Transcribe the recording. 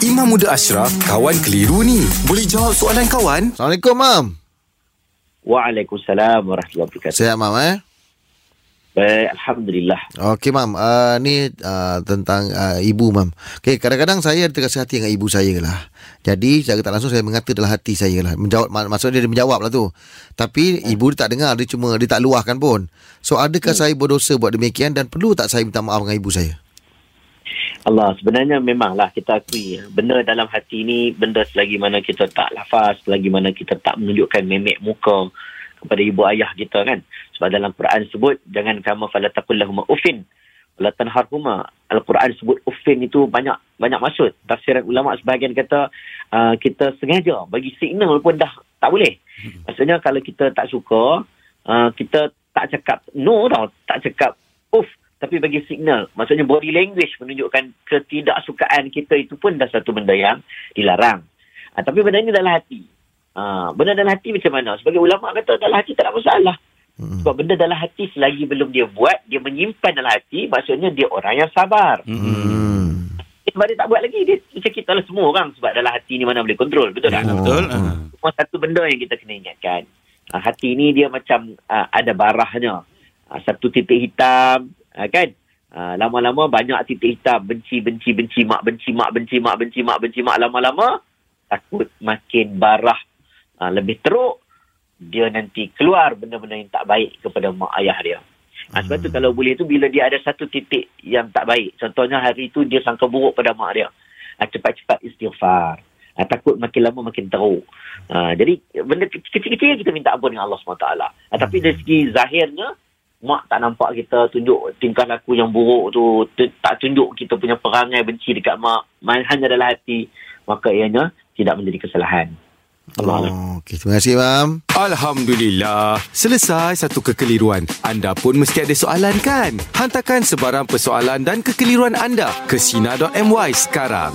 Imam Muda Ashraf, kawan keliru ni. Boleh jawab soalan kawan? Assalamualaikum, Mam. Waalaikumsalam warahmatullahi wabarakatuh. Sihat, Mam, eh? Baik, Alhamdulillah. Okey, Mam. Uh, ni uh, tentang uh, ibu, Mam. Okey, kadang-kadang saya terkasih hati dengan ibu saya lah. Jadi, secara tak langsung saya mengata dalam hati saya lah. Menjawab, mak- maksudnya dia menjawab lah tu. Tapi, ibu dia tak dengar. Dia cuma, dia tak luahkan pun. So, adakah saya berdosa buat demikian dan perlu tak saya minta maaf dengan ibu saya? Allah sebenarnya memanglah kita akui ya, benda dalam hati ni benda selagi mana kita tak lafaz selagi mana kita tak menunjukkan memek muka kepada ibu ayah kita kan? Sebab dalam Quran sebut jangan kamu fala taqul lahum ufin wala tanharhuma. al-Quran sebut ufin itu banyak banyak maksud. Tafsiran ulama sebahagian kata uh, kita sengaja bagi signal pun dah tak boleh. Maksudnya kalau kita tak suka uh, kita tak cakap no tau tak cakap uff tapi bagi signal maksudnya body language menunjukkan ketidaksukaan kita itu pun dah satu benda yang dilarang ha, tapi benda ini dalam hati ha, benda dalam hati macam mana sebagai ulama kata dalam hati tak ada masalah Hmm. sebab benda dalam hati selagi belum dia buat dia menyimpan dalam hati maksudnya dia orang yang sabar Hmm. sebab dia tak buat lagi dia macam kita lah semua orang sebab dalam hati ni mana boleh kontrol betul tak Oh. Betul. Hmm. Ah. cuma satu benda yang kita kena ingatkan. Ha, hati ni dia macam uh, ada barahnya. Ha, satu titik hitam, ha, kan? Ha, lama-lama banyak titik hitam. Benci, benci, benci, mak benci, mak benci, mak benci, mak benci, mak lama-lama. Takut makin barah ha, lebih teruk. Dia nanti keluar benda-benda yang tak baik kepada mak ayah dia. Ha, sebab tu kalau boleh tu bila dia ada satu titik yang tak baik. Contohnya hari tu dia sangka buruk pada mak dia. Ha, cepat-cepat istighfar. Ha, takut makin lama makin teruk. Ha, jadi benda ke- kecil-kecil kita minta ampun dengan Allah SWT. Ha, tapi dari segi zahirnya, mak tak nampak kita tunjuk tingkah laku yang buruk tu, tu tak tunjuk kita punya perangai benci dekat mak, main hanya dalam hati, maka ianya tidak menjadi kesalahan. Oh, okey. Terima kasih, Mam. Alhamdulillah. Selesai satu kekeliruan. Anda pun mesti ada soalan kan? Hantarkan sebarang persoalan dan kekeliruan anda ke Sina.my sekarang.